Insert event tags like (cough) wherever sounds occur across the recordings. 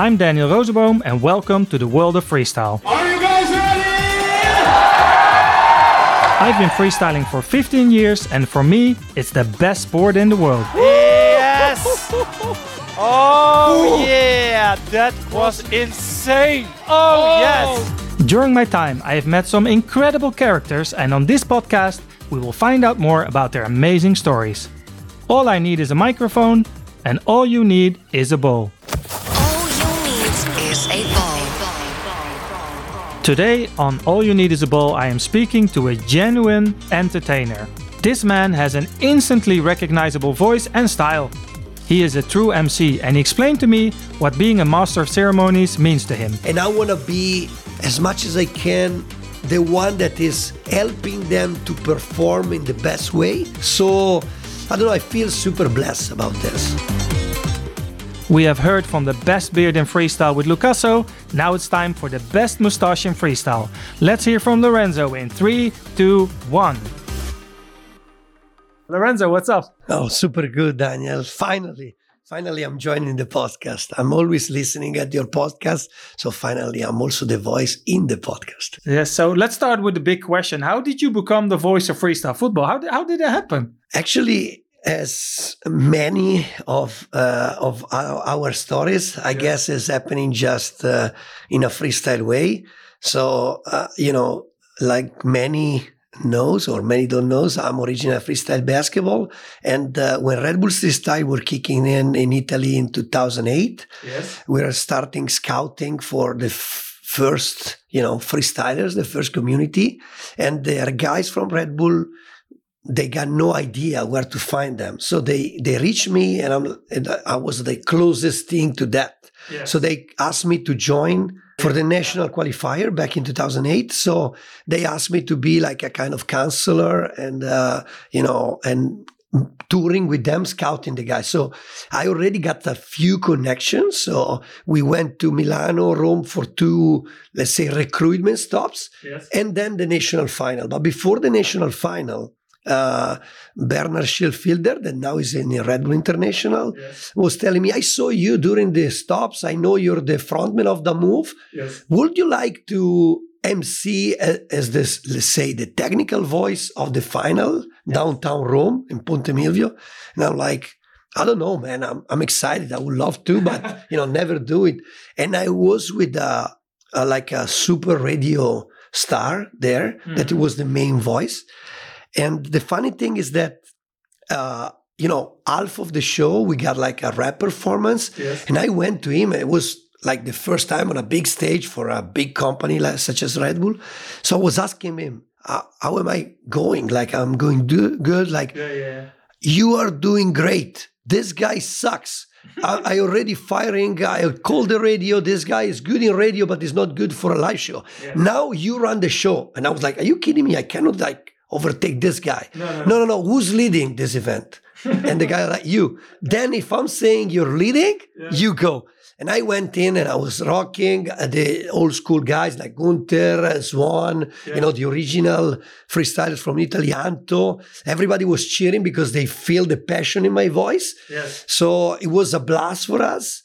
I'm Daniel Rooseboom, and welcome to the world of freestyle. Are you guys ready? I've been freestyling for 15 years, and for me, it's the best sport in the world. Yes! (laughs) Oh yeah, that was insane. Oh, oh yes. During my time, I have met some incredible characters, and on this podcast, we will find out more about their amazing stories. All I need is a microphone, and all you need is a ball. Today, on All You Need Is a Ball, I am speaking to a genuine entertainer. This man has an instantly recognizable voice and style. He is a true MC, and he explained to me what being a master of ceremonies means to him. and I want to be as much as I can the one that is helping them to perform in the best way. So I don't know, I feel super blessed about this. We have heard from the best beard in freestyle with Lucasso. Now it's time for the best mustache in freestyle. Let's hear from Lorenzo in three, two, one. Lorenzo, what's up? Oh, super good, Daniel. Finally, finally, I'm joining the podcast. I'm always listening at your podcast. So finally, I'm also the voice in the podcast. Yes, so let's start with the big question. How did you become the voice of freestyle football? How did, how did that happen? Actually, as many of uh, of our, our stories, I guess, is happening just uh, in a freestyle way. So uh, you know, like many knows or many don't knows, I'm originally freestyle basketball, and uh, when Red Bull Freestyle were kicking in in Italy in 2008, Yes. we were starting scouting for the f- first, you know, freestylers, the first community, and there are guys from Red Bull. They got no idea where to find them, so they they reached me, and I'm and I was the closest thing to that. So they asked me to join for the national qualifier back in 2008. So they asked me to be like a kind of counselor and uh, you know and touring with them, scouting the guys. So I already got a few connections. So we went to Milano, Rome for two, let's say, recruitment stops, Yes. and then the national final. But before the national final, uh, Bernard Schilfielder, that now is in Red Bull International, Yes. was telling me, I saw you during the stops. I know you're the frontman of the move. Yes. Would you like to MC as this, let's say, the technical voice of the final downtown Rome in Ponte Milvio? And I'm like, I don't know, man. I'm, I'm excited. I would love to, but (laughs) you know, never do it. And I was with a, a like a super radio star there that was the main voice. And the funny thing is that, uh, you know, half of the show we got like a rap performance, Yes. and I went to him. It was like the first time on a big stage for a big company like, such as Red Bull. So I was asking him, "How- "How am I going? Like I'm going do- good? Like Yeah, yeah. you are doing great. This guy sucks. (laughs) I, I already firing. I called the radio. This guy is good in radio, but is not good for a live show. Now you run the show. And I was like, are you kidding me? I cannot like overtake this guy. No, no, no. Who's leading this event? and the guy like you. (laughs) Then if I'm saying you're leading, you go. And I went in and I was rocking uh, the old school guys like Gunther, uh, Swan, you know, the original freestylers from Italy, Anto. Everybody was cheering because they feel the passion in my voice. Yes. So it was a blast for us.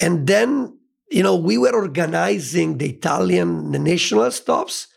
And then, you know, we were organizing the Italian the national stops.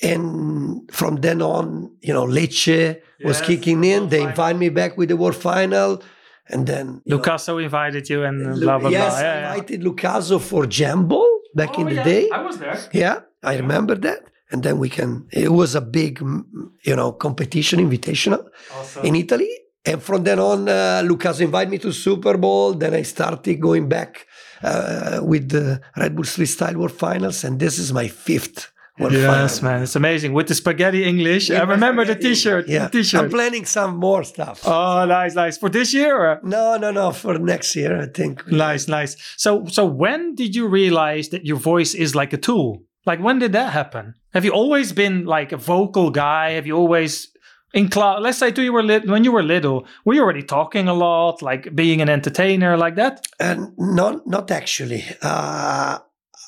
And from then on, you know, Lecce was Yes, kicking in. They invited me back with the world final. And then know, Lucasso invited you and uh, blah, blah, yes, blah. Yeah, I yeah. invited Lucaso for Jambo back Oh, in the yeah, day. I was there. Yeah, I remember that. And then we can, it was a big, mm, you know, competition, invitational Awesome. in Italy. And from then on, uh, Lucas invited me to Super Ball. Then I started going back uh, with the Red Bull Street Style World Finals. And this is my fifth World Yes, Final. man, it's amazing with the spaghetti English. I remember the T-shirt. Yeah, the T-shirt. I'm planning some more stuff. oh, nice, nice. For this year, or? No, no, no, for next year, I think. nice, nice. So, so when did you realize that your voice is like a tool? Like, when did that happen? Have you always been like a vocal guy? Have you always in class? Let's say, you were lit when you were little, were you already talking a lot, like being an entertainer, like that? And not not actually. Uh,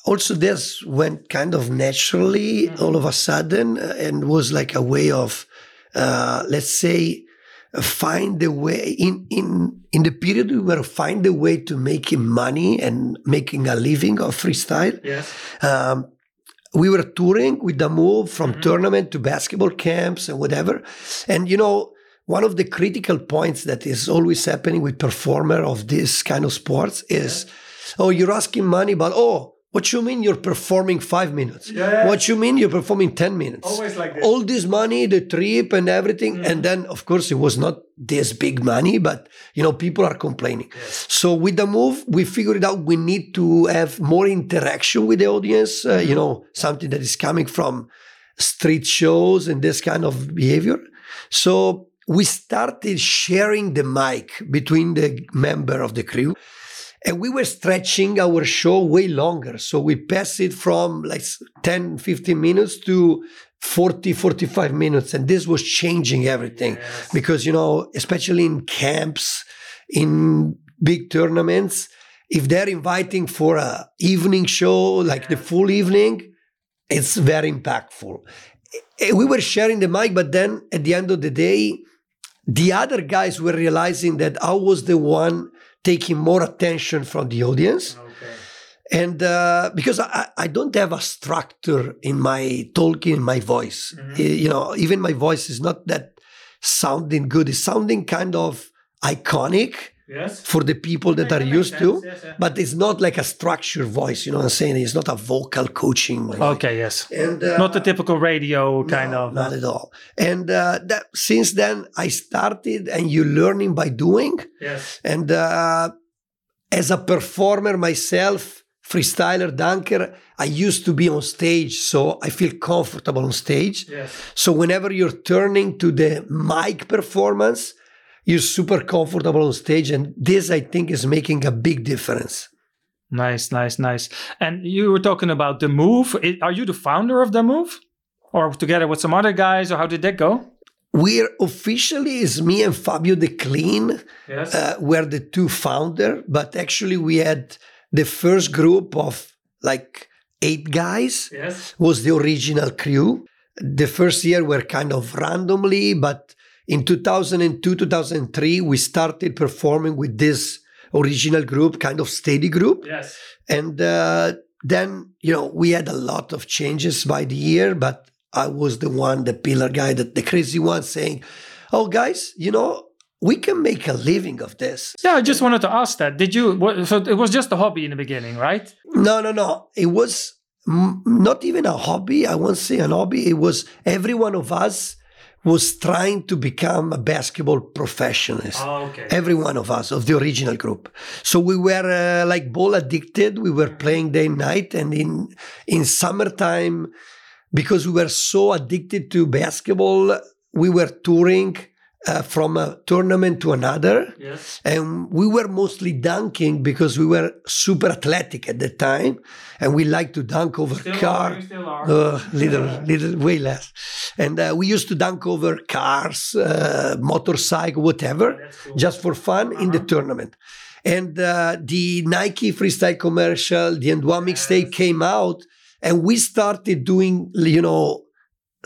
also, this went kind of naturally all of a sudden, uh, and was like a way of, uh, let's say, find the way in in in the period we were find a way to making money and making a living of freestyle. Yes. Um, we were touring with the move from Mhm. tournament to basketball camps and whatever. And you know, one of the critical points that is always happening with performer of this kind of sports is, oh, you're asking money, but oh, what you mean you're performing five minutes? Yeah. What you mean you're performing ten minutes? Always like this. All this money, the trip and everything, Mhm. and then of course it was not this big money, but you know people are complaining. So with the move, we figured out we need to have more interaction with the audience. Uh, you know, something that is coming from street shows and this kind of behavior. So we started sharing the mic between the member of the crew. And we were stretching our show way longer. So we passed it from like 10, 15 minutes to 40, 45 minutes. And this was changing everything because, you know, especially in camps, in big tournaments, if they're inviting for a evening show, like the full evening, it's very impactful. Eh, We were sharing the mic, but then at the end of the day, the other guys were realizing that I was the one taking more attention from the audience. And uh, because I, I don't have a structure in my talking, in my voice, Mhm. Eh, you know, even my voice is not that sounding good. It's sounding kind of iconic Yes. for the people that Yeah, are that makes used to, yes, yeah. but it's not like a structured voice. You know what I'm saying? It's not a vocal coaching. voice. Okay. Yes. And uh, Not the typical radio kind no, of. not at all. And uh, that since then I started, and you're learning by doing. Yes. And uh, as a performer myself, freestyler, dunker, I used to be on stage, so I feel comfortable on stage. Yes. So whenever you're turning to the mic performance, you're super comfortable on stage, and this I think is making a big difference. Nice, nice, nice. And you were talking about the move. Are you the founder of the move, or together with some other guys, or how did that go? We're officially is me and Fabio De Clean. Yes. uh, were the two founder, but actually we had the first group of like eight guys yes. was the original crew. The first year were kind of randomly, but in 2002, 2003, we started performing with this original group, kind of steady group. Yes. And uh, then, you know, we had a lot of changes by the year, but I was the one, the pillar guy, the, the crazy one saying, oh, guys, you know, we can make a living of this. Yeah, I just wanted to ask that. Did you? What, so it was just a hobby in the beginning, right? No, no, no. It was mm, not even a hobby. I won't say an hobby. It was every one of us was trying to become a basketball professionalist. okay. Every one of us of the original group. So we were uh, like ball addicted. We were playing day and night, and in in summertime, because we were so addicted to basketball, we were touring uh, from a tournament to another. Yes. And we were mostly dunking because we were super athletic at the time, and we liked to dunk over still are. Uh, little, little, way less. And uh, we used to dunk over cars, uh, motorcycle, whatever, cool. just for fun in the tournament. And uh, the Nike freestyle commercial, the AND1 mixtape came out, and we started doing, you know,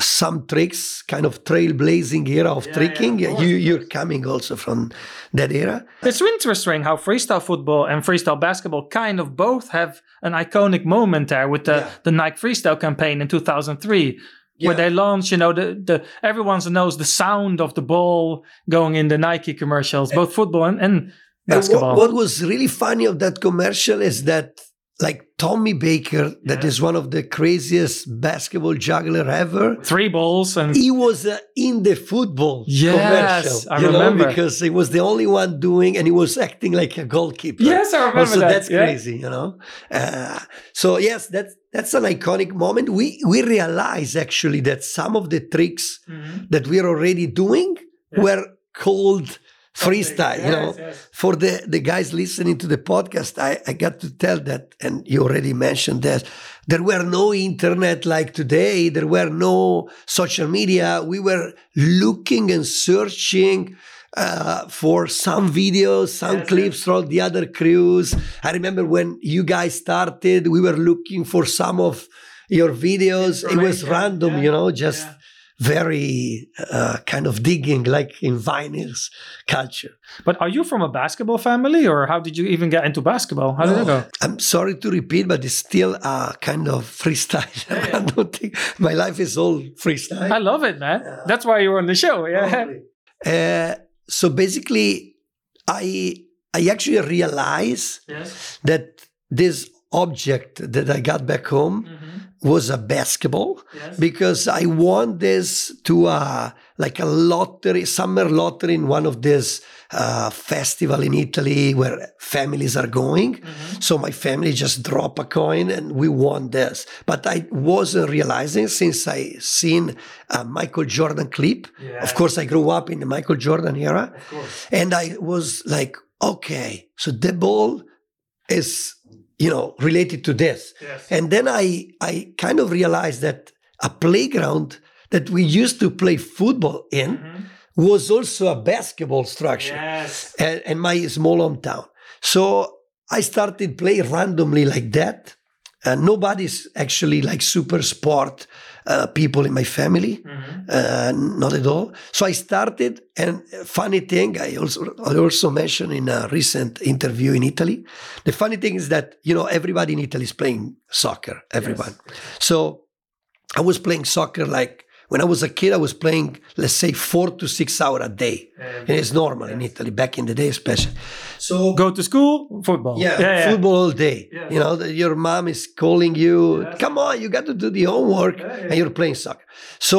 some tricks, kind of trailblazing era of Yeah, yeah, tricking. of you, you're coming also from that era. It's interesting how freestyle football and freestyle basketball kind of both have an iconic moment there with the, Yeah. the Nike freestyle campaign in 2003. Where they launched, you know, the, the everyone knows the sound of the ball going in the Nike commercials, both football and, and And what- basketball. What, was really funny of that commercial is that, like Tommy Baker, that Yeah. is one of the craziest basketball juggler ever. Three balls and He was uh, in the football Yes, commercial, I remember. know, because he was the only one doing, and he was acting like a goalkeeper. Yes, I remember Also, that, that's yeah. crazy, you know. Uh, so yes, that's that's an iconic moment. We we realize actually that some of the tricks Mhm. that we are already doing Yeah. were called freestyle. you Yes, know, yes. for the the guys listening to the podcast, I I got to tell that, and you already mentioned that there were no internet like today. There were no social media. We were looking and searching. Uh, for some videos, some Yes, clips from the other crews. I remember when you guys started, we were looking for some of your videos. It was random, yeah, you know, just yeah. Very uh, kind of digging, like in vinyls culture. But are you from a basketball family, or how did you even get into basketball? How did it go? I'm sorry to repeat, but it's still a kind of freestyle. (laughs) I don't think my life is all freestyle. I love it, man. That's why you're on the show. Yeah. Uh, so basically, I I actually realized Yes. that this object that I got back home was a basketball Yes. because I won this to a like a lottery, summer lottery in one of these uh, festival in Italy where families are going. So my family just drop a coin and we won this. But I wasn't realizing since I seen a Michael Jordan clip. Of course, I grew up in the Michael Jordan era, and I was like, okay, so the ball is you know related to this Yes. and then i i kind of realized that a playground that we used to play football in mm-hmm. was also a basketball structure. Yes. and, and my small hometown. So i started play randomly like that. And nobody's actually like super sport uh, people in my family uh, not at all. So i started and funny thing i also i also mentioned in a recent interview in italy the funny thing is that you know everybody in italy is playing soccer everyone. So i was playing soccer like when i was a kid i was playing let's say four to six hours a day and it's normal in italy back in the day especially so Go to school, football. yeah, yeah. football all day. Yeah. You know, that your mom is calling you, Yes. come on, you got to do the homework, Yeah, yeah. and you're playing soccer. So,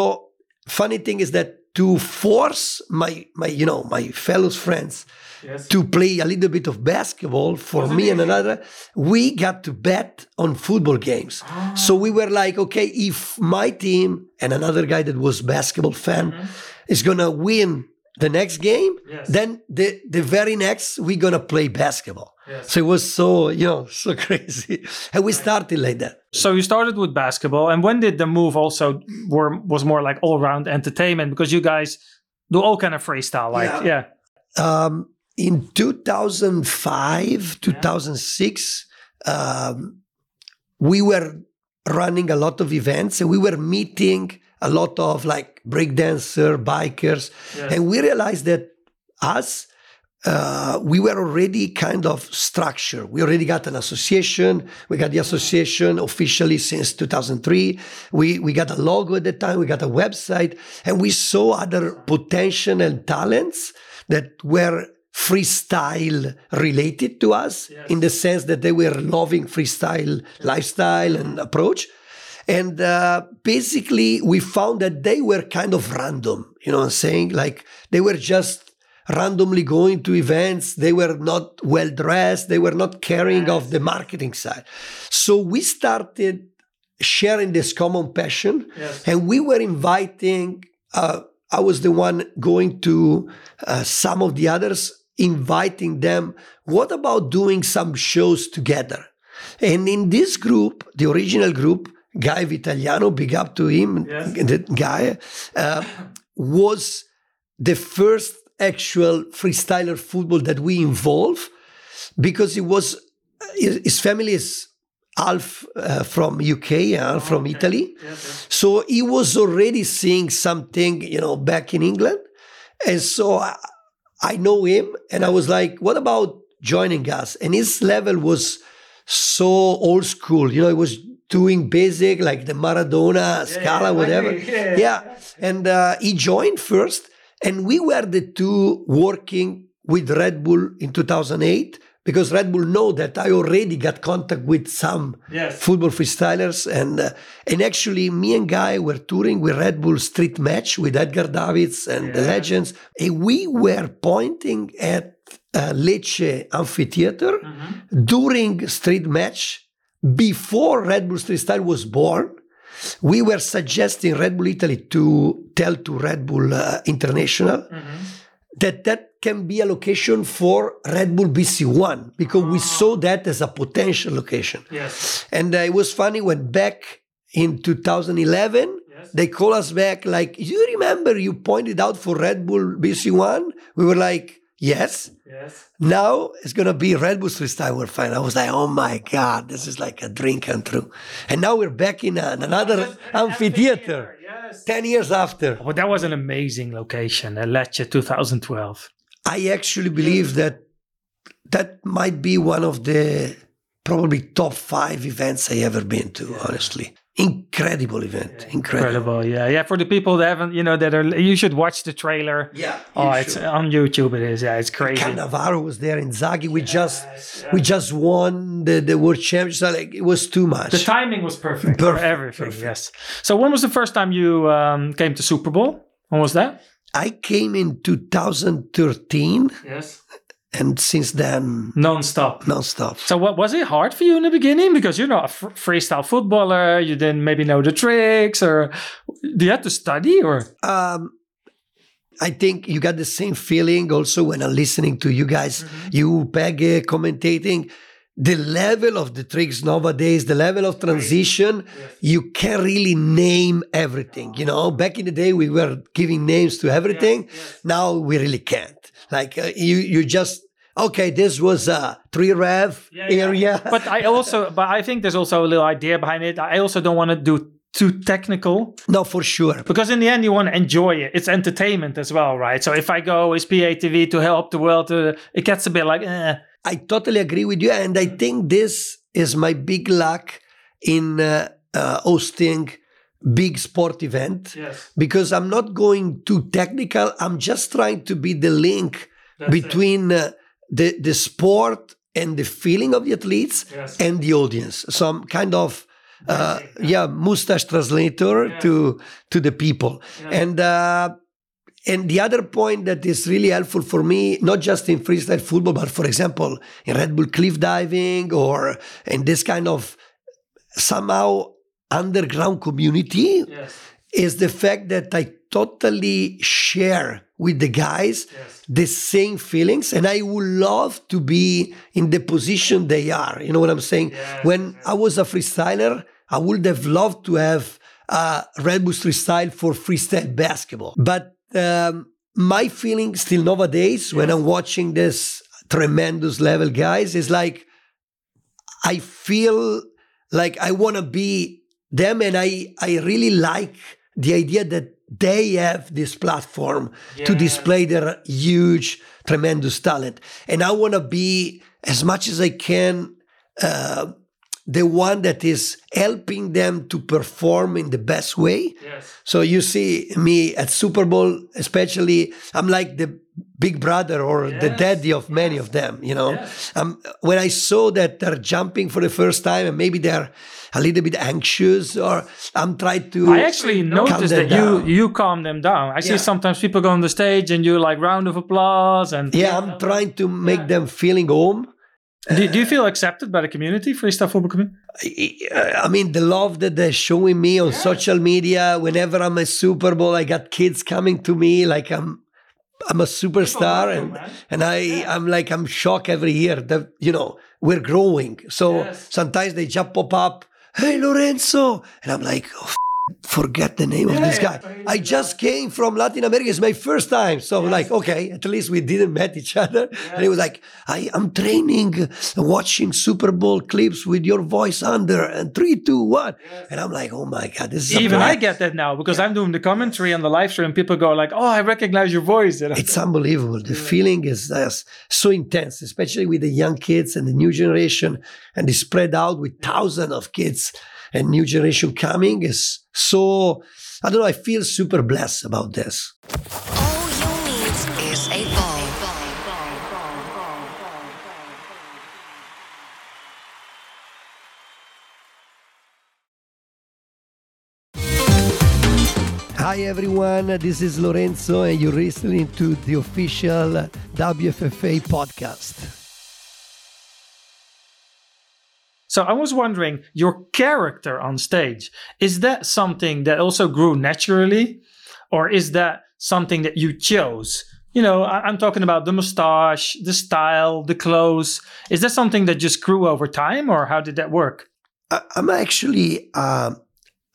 funny thing is that to force my my you know my fellow friends Yes. to play a little bit of basketball for Was it me and another, we got to bet on football games. Ah. So we were like, okay, if my team and another guy that was basketball fan is gonna win the next game. Yes. then the the very next we're gonna play basketball. Yes. So it was so you know (laughs) so crazy, and we started like that. So you started with basketball, and when did the move also were was more like all round entertainment because you guys do all kind of freestyle, like Yeah. yeah, Um, in 2005, 2006, um, we were running a lot of events and we were meeting a lot of like breakdancer, bikers, Yes. and we realized that us, uh, we were already kind of structured. We already got an association. We got the association officially since 2003. We, we got a logo at the time. We got a website and we saw other potential and talents that were freestyle related to us in the sense that they were loving freestyle lifestyle and approach. And uh, basically, we found that they were kind of random. You know what I'm saying? Like they were just randomly going to events. They were not well dressed. They were not caring of the marketing side. So we started sharing this common passion, Yes. and we were inviting. Uh, I was the one going to uh, some of the others, inviting them. What about doing some shows together? And in this group, the original group, Guy Vitaliano, big up to him, Yes. that guy, uh, was the first actual freestyler football that we involve because it was his his family is half uh, from UK, uh, from Italy. So he was already seeing something, you know, back in England. And so I, I know him and I was like, what about joining us? And his level was so old school, you know, it was doing basic like the Maradona, Scala, whatever. yeah, yeah. And uh, he joined first. And we were the two working with Red Bull in 2008 because Red Bull know that I already got contact with some Yes. football freestylers and uh, and actually me and Guy were touring with Red Bull Street Match with Edgar Davids and the legends and we were pointing at uh, Lecce Amphitheater Mm-hmm. during Street Match before Red Bull Street Style was born we were suggesting Red Bull Italy to tell to Red Bull uh, International that that can be a location for Red Bull BC1 because we saw that as a potential location. Yes. And uh, it was funny when back in 2011, Yes. they call us back like, you remember you pointed out for Red Bull BC1? We were like, yes. Yes. Now it's gonna be Red Bull Freestyle World Final. I was like, oh my god, this is like a dream come true. And now we're back in, an, another amphitheater. Yeah, 10 years after. Well, that was an amazing location, uh, Lecce 2012. I actually believe that that might be one of the probably top five events I ever been to, honestly. Incredible event. Incredible. Incredible, yeah, yeah. For the people that haven't, you know, that are, you should watch the trailer. Yeah. Oh, it's should. on YouTube. It is, yeah, it's crazy. Cannavaro was there in Zaghi. We just we just won the, the world championship. Like it was too much. The timing was perfect, for Perfect, everything. perfect. Yes. So when was the first time you um, came to Super Ball? When was that? I came in 2013 Yes. And since then Non-stop. non-stop. So what was it hard for you in the beginning because you're not a fr- freestyle footballer, you didn't maybe know the tricks or do you have to study or Um, I think you got the same feeling also when I'm listening to you guys, you Peggy commentating. The level of the tricks nowadays, the level of transition, you can't really name everything. You know, back in the day, we were giving names to everything. Now we really can't. Like uh, you, you just okay. This was a three rev area. but I also (laughs) but I think there's also a little idea behind it. I also don't want to do too technical no, for sure. because in the end you want to enjoy it. It's entertainment as well, right? So if I go is PATV to help the world, uh, it gets a bit like eh. I totally agree with you, and I think this is my big luck in uh, uh, hosting big sport event Yes. because I'm not going too technical. I'm just trying to be the link between uh, the the sport and the feeling of the athletes Yes. and the audience. So I'm kind of uh, yeah mustache translator to to the people and. Uh, and the other point that is really helpful for me, not just in freestyle football, but for example, in Red Bull cliff diving or in this kind of somehow underground community, is the fact that I totally share with the guys the same feelings. And I would love to be in the position they are. You know what I'm saying? when I was a freestyler, I would have loved to have uh, Red Bull freestyle for freestyle basketball. But um, my feeling still nowadays when I'm watching this tremendous level guys is like I feel like I want to be them, and I I really like the idea that they have this platform to display their huge, tremendous talent, and I want to be as much as I can. Uh, the one that is helping them to perform in the best way. Yes. So you see me at Super Ball, especially, I'm like the big brother or the daddy of many of them, you know. Um, when I saw that they're jumping for the first time and maybe they're a little bit anxious or I'm trying to I actually noticed that you down. you calm them down. I see sometimes people go on the stage and you like round of applause and Yeah, I'm trying to make them feeling home. Do, do you feel accepted by the community, freestyle football community? I mean, the love that they're showing me on social media. Whenever I'm a Super Ball, I got kids coming to me like I'm, I'm a superstar, and and I I'm like I'm shocked every year that you know we're growing. So sometimes they just pop up, hey Lorenzo, and I'm like, oh, f- forget the name of this guy. I just came from Latin America. It's my first time, so I'm like, okay, at least we didn't met each other. And he was like, I am training, watching Super Ball clips with your voice under, and three, two, one, and I'm like, oh my god, this is Even I get that now because I'm doing the commentary on the live stream. People go like, "Oh, I recognize your voice." You know? It's unbelievable. The feeling is uh, so intense, especially with the young kids and the new generation, and it's spread out with thousands of kids and new generation coming. Is so I don't know. I feel super blessed about this. All you need is a ball. Hi everyone, this is Lorenzo, and you're listening to the official WFFA podcast. So I was wondering, your character on stage is that something that also grew naturally, or is that something that you chose? You know, I- I'm talking about the mustache, the style, the clothes. Is that something that just grew over time, or how did that work? I- I'm actually uh,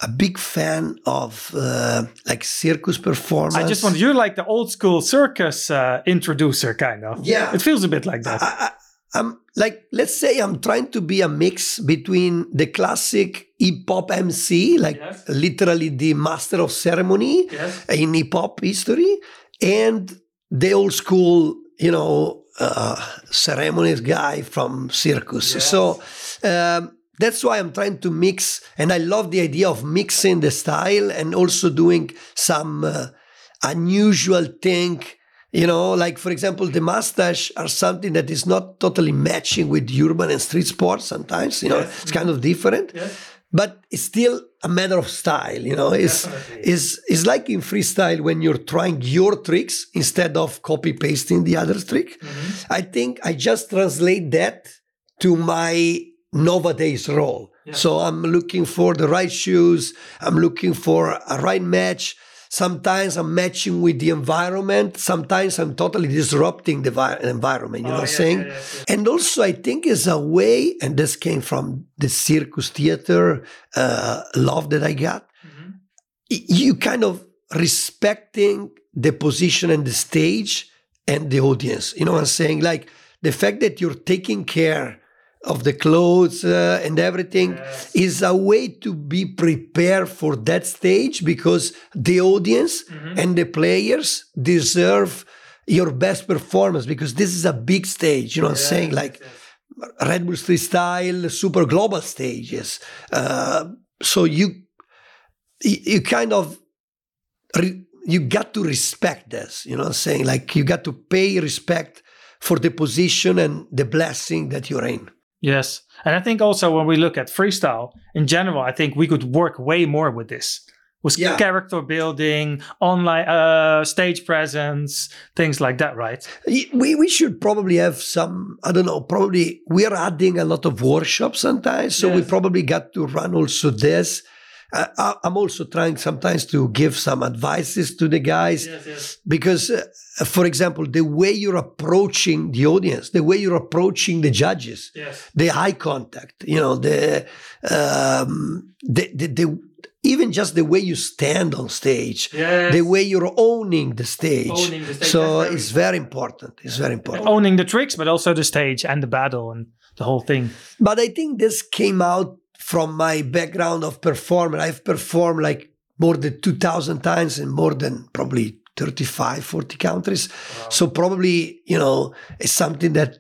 a big fan of uh, like circus performance. I just want you're like the old school circus uh, introducer, kind of. Yeah. it feels a bit like that. I, I'm like, let's say I'm trying to be a mix between the classic hip hop MC, like Yes. literally the master of ceremony Yes. in hip hop history, and the old school, you know, uh, ceremonies guy from circus. Yes. So um, that's why I'm trying to mix, and I love the idea of mixing the style and also doing some uh, unusual thing. You know, like for example, the mustache are something that is not totally matching with urban and street sports. Sometimes, you know, Yes. it's kind of different Yes. but it's still a matter of style you know it's, Definitely. it's, it's like in freestyle when you're trying your tricks instead of copy pasting the other trick Mm-hmm. i think i just translate that to my nowadays role Yeah. so i'm looking for the right shoes i'm looking for a right match sometimes i'm matching with the environment sometimes i'm totally disrupting the vi- environment you know Oh, what i'm saying yes, yes. and also, I think is a way, and this came from the circus theater uh, love that I got. Mm-hmm. You kind of respecting the position and the stage and the audience. You know what I'm saying? Like the fact that you're taking care of the clothes uh, and everything Yes. is a way to be prepared for that stage because the audience Mm-hmm. and the players deserve your best performance because this is a big stage. You know what I'm saying? Like Red Bull Freestyle, super global stages. Uh, so you you you kind of re- you got to respect this. You know what I'm saying? Like you got to pay respect for the position and the blessing that you're in. Yes. And I think also when we look at freestyle in general, I think we could work way more with this. With Yeah. character building, online uh, stage presence, things like that, right? We, we should probably have some, I don't know, probably we are adding a lot of workshops sometimes. So we probably got to run also this. Uh, I- I'm also trying sometimes to give some advices to the guys yes. because, uh, for example, the way you're approaching the audience, the way you're approaching the judges, Yes. the eye contact, you know, the, um, the, the, the even just the way you stand on stage, Yes. the way you're owning the stage. Owning the stage, so that's very it's very important. It's very important. Owning the tricks, but also the stage and the battle and the whole thing. But I think this came out from my background of performer. I've performed like more than 2,000 times in more than probably 35, 40 countries. So probably, you know, it's something that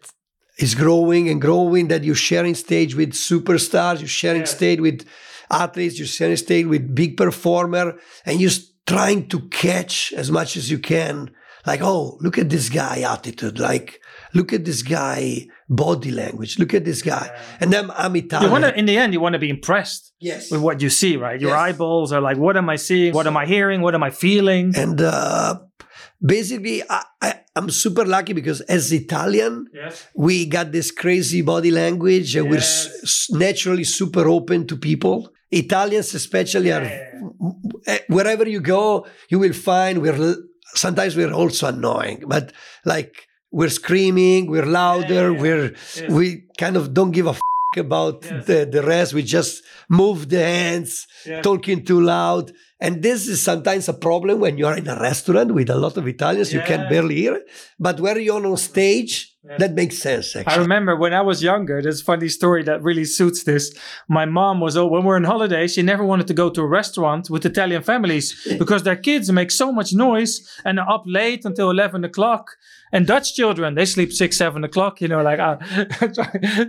is growing and growing that you're sharing stage with superstars, you're sharing Yes. stage with athletes, you're sharing stage with big performer, and you're trying to catch as much as you can. Like, oh, look at this guy attitude. Like, look at this guy body language. Look at this guy. And then I'm Italian. You want to, in the end, you want to be impressed yes. with what you see, right? Your Yes. eyeballs are like, what am I seeing? What am I hearing? What am I feeling? And uh, basically, I, I, I'm super lucky because as Italian, Yes. we got this crazy body language and we're s- s- naturally super open to people. Italians, especially, are eh, wherever you go, you will find we're sometimes we're also annoying, but like we're screaming, we're louder, yeah. we're Yes. we kind of don't give a f- about Yes. the, the rest. We just move the hands, Yes. talking too loud. And this is sometimes a problem when you are in a restaurant with a lot of Italians, you can Yeah. barely hear it. But where you're on stage, Yes. that makes sense, I remember when I was younger, there's a funny story that really suits this. My mom was, oh, when we're on holiday, she never wanted to go to a restaurant with Italian families (laughs) because their kids make so much noise and are up late until 11 o'clock. And Dutch children, they sleep six, seven o'clock, you know, like, ah,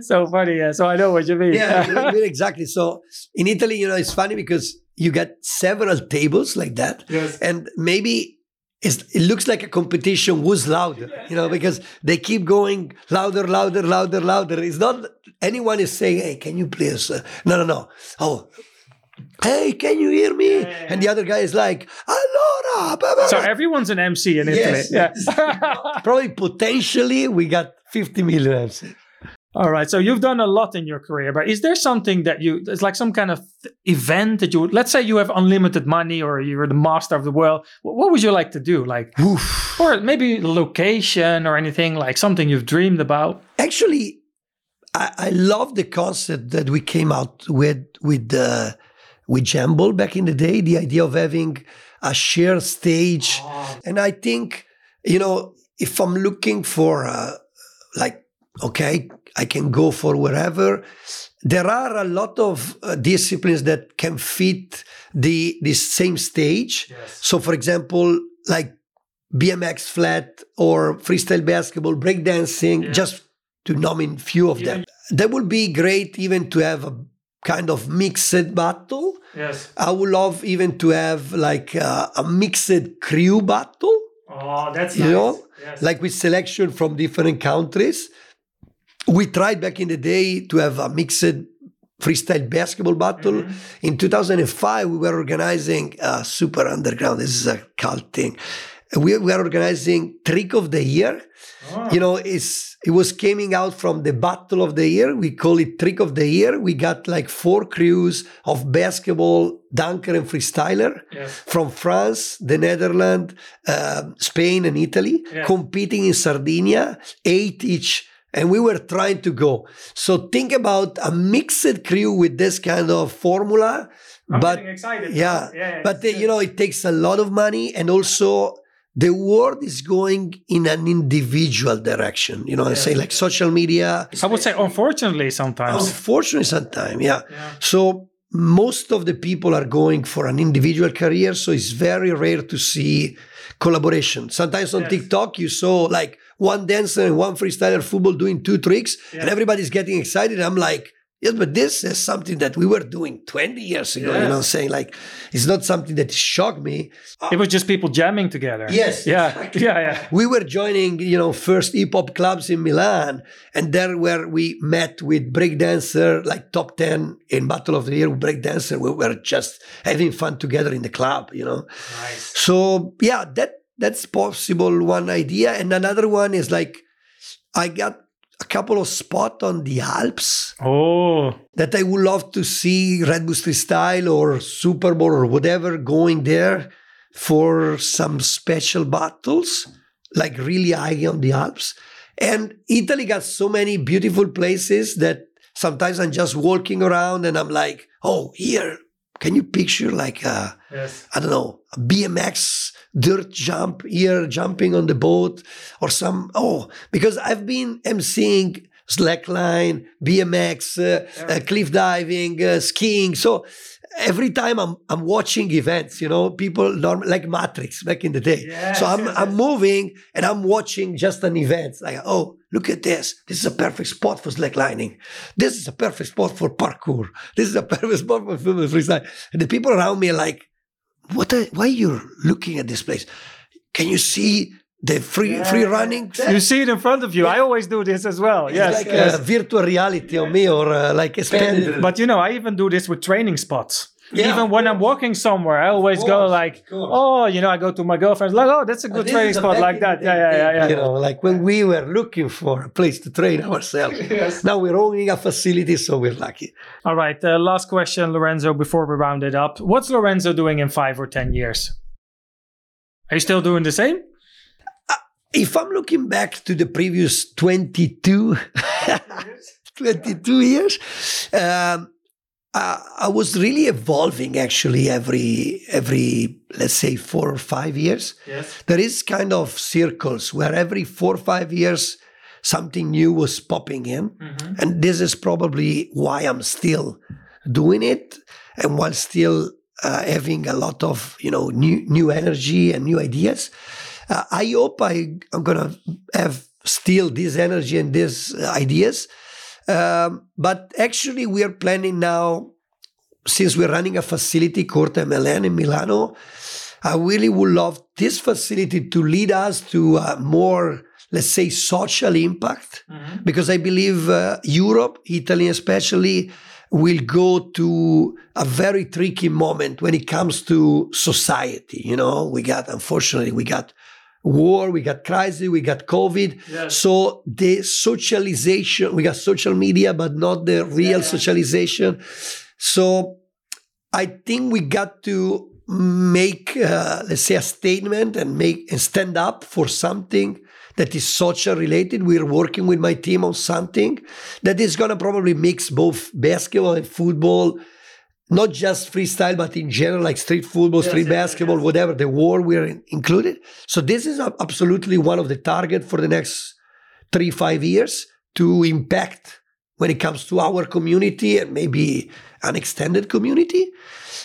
(laughs) so funny. Yeah. So I know what you mean. yeah, (laughs) exactly. So in Italy, you know, it's funny because you get several tables like that. Yes. And maybe it looks like a competition who's louder, you know, because they keep going louder, louder, louder, louder. It's not anyone is saying, hey, can you please? Uh, no, no, no. Oh, hey, can you hear me? yeah, And the other guy is like, allora. blah, blah, So everyone's an MC in Italy. Yes, Yeah. (laughs) Probably potentially we got 50 million MC. All right. So you've done a lot in your career, but is there something that you, it's like some kind of th- event that you, would- let's say you have unlimited money or you're the master of the world. Wh- What would you like to do? Like, Oof. or maybe location or anything like something you've dreamed about? actually I, I love the concept that we came out with with uh, with Jamble back in the day. The idea of having a shared stage, and I think you know if I'm looking for uh, like okay, I can go for wherever. There are a lot of uh, disciplines that can fit the this same stage. So, for example, like BMX flat or freestyle basketball, breakdancing, just to name few of them. That would be great even to have a kind of mixed battle. Yes. I would love even to have like uh, a mixed crew battle, Oh, that's you know, like with selection from different countries. We tried back in the day to have a mixed freestyle basketball battle. In 2005, we were organizing a super underground. This is a cult thing. We were organizing Trick of the Year. You know, it's it was coming out from the Battle of the Year. We call it Trick of the Year. We got like four crews of basketball, dunker, and freestyler Yes. from France, the Netherlands, uh, Spain, and Italy, Yes. competing in Sardinia, eight each. And we were trying to go. So think about a mixed crew with this kind of formula. I'm but excited. yeah, Yeah, but it's uh, you know, it takes a lot of money, and also the world is going in an individual direction. You know, I say like social media. I would say, unfortunately, sometimes. Unfortunately, sometimes, yeah. So most of the people are going for an individual career, so it's very rare to see collaboration. Sometimes on Yes. TikTok, you saw like one dancer and one freestyler football doing two tricks, and everybody's getting excited. I'm like, yes, but this is something that we were doing 20 years ago. You know, saying like it's not something that shocked me. Uh, it was just people jamming together. Yes, Yeah. exactly. Yeah. Yeah. We were joining, you know, first hip hop clubs in Milan, and there where we met with breakdancer, like top ten in Battle of the Year breakdancer. We were just having fun together in the club, you know. Nice. So yeah, that that's possible one idea, and another one is like I got a couple of spots on the Alps Oh. that I would love to see Red Bull Street Style or Super Ball or whatever going there for some special battles, like really high on the Alps. And Italy got so many beautiful places that sometimes I'm just walking around and I'm like, oh, here, can you picture like a, Yes. I don't know, a BMX dirt jump here, jumping on the boat, or some, oh, because I've been emceeing slackline, BMX, uh, uh, cliff diving, uh, skiing. So every time I'm I'm watching events, you know, people norm- like Matrix back in the day. Yes, so I'm yes, I'm yes. moving and I'm watching just an event. Like, oh, look at this. This is a perfect spot for slacklining. This is a perfect spot for parkour. This is a (laughs) perfect spot for freestyle. And the people around me are like, what are, why you're looking at this place? Can you see the free free running? You see it in front of you. I always do this as well. It's Yes. like yes. virtual reality on me or uh, like expanded. But you know, I even do this with training spots. Yeah, even when I'm walking somewhere, I always go like, oh, you know, I go to my girlfriend's like, oh, that's a good This training spot like that. Yeah, yeah, yeah, yeah. You know, like when we were looking for a place to train ourselves. (laughs) Yes. Now we're owning a facility, so we're lucky. All right. Uh, last question, Lorenzo, before we round it up. What's Lorenzo doing in five or 10 years? Are you still doing the same? If I'm looking back to the previous 22, (laughs) 22 years, um, I, I was really evolving actually every every let's say four or five years. Yes. there is kind of circles where every four or five years something new was popping in and this is probably why i'm still doing it and while still uh, having a lot of you know new new energy and new ideas uh, i hope i i'm gonna have still this energy and these uh, ideas um, but actually we are planning now since we're running a facility Corte MLN in Milano, I really would love this facility to lead us to a more, let's say, social impact, because I believe uh, Europe, Italy especially, will go to a very tricky moment when it comes to society. You know, we got, unfortunately, we got war, we got crisis, we got COVID. Yes. So the socialization, we got social media, but not the real socialization. So I think we got to make, uh, let's say, a statement and make and stand up for something that is social related. We're working with my team on something that is going to probably mix both basketball and football. Not just freestyle, but in general, like street football, street basketball, whatever, the war we're in, included. So this is absolutely one of the target for the next three, five years to impact when it comes to our community and maybe an extended community.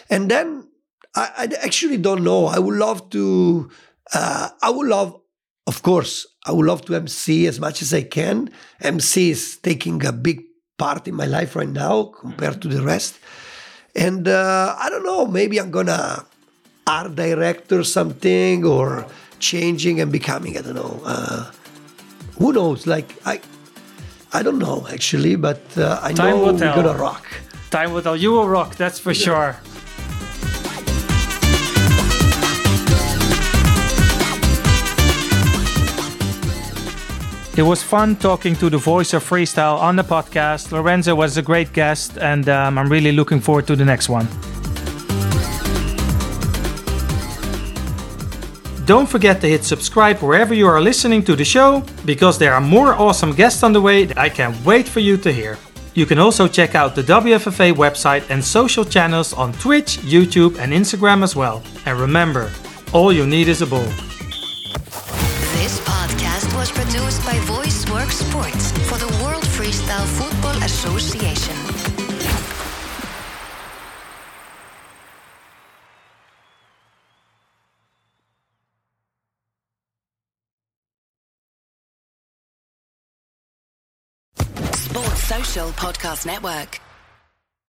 And then I, I actually don't know. I would love to. Uh, I would love, of course, I would love to MC as much as I can. MC is taking a big part in my life right now compared to the rest. And uh, I don't know. Maybe I'm gonna art director something or changing and becoming. I don't know. Uh, who knows? Like I. I don't know actually, but uh, I Time know we're tell. gonna rock. Time will tell. You will rock, that's for sure. It was fun talking to the voice of freestyle on the podcast. Lorenzo was a great guest, and um, I'm really looking forward to the next one. Don't forget to hit subscribe wherever you are listening to the show, because there are more awesome guests on the way that I can't wait for you to hear. You can also check out the WFFA website and social channels on Twitch, YouTube, and Instagram as well. And remember, all you need is a ball. Was produced by VoiceWorks Sports for the World Freestyle Football Association. Sports Social Podcast Network.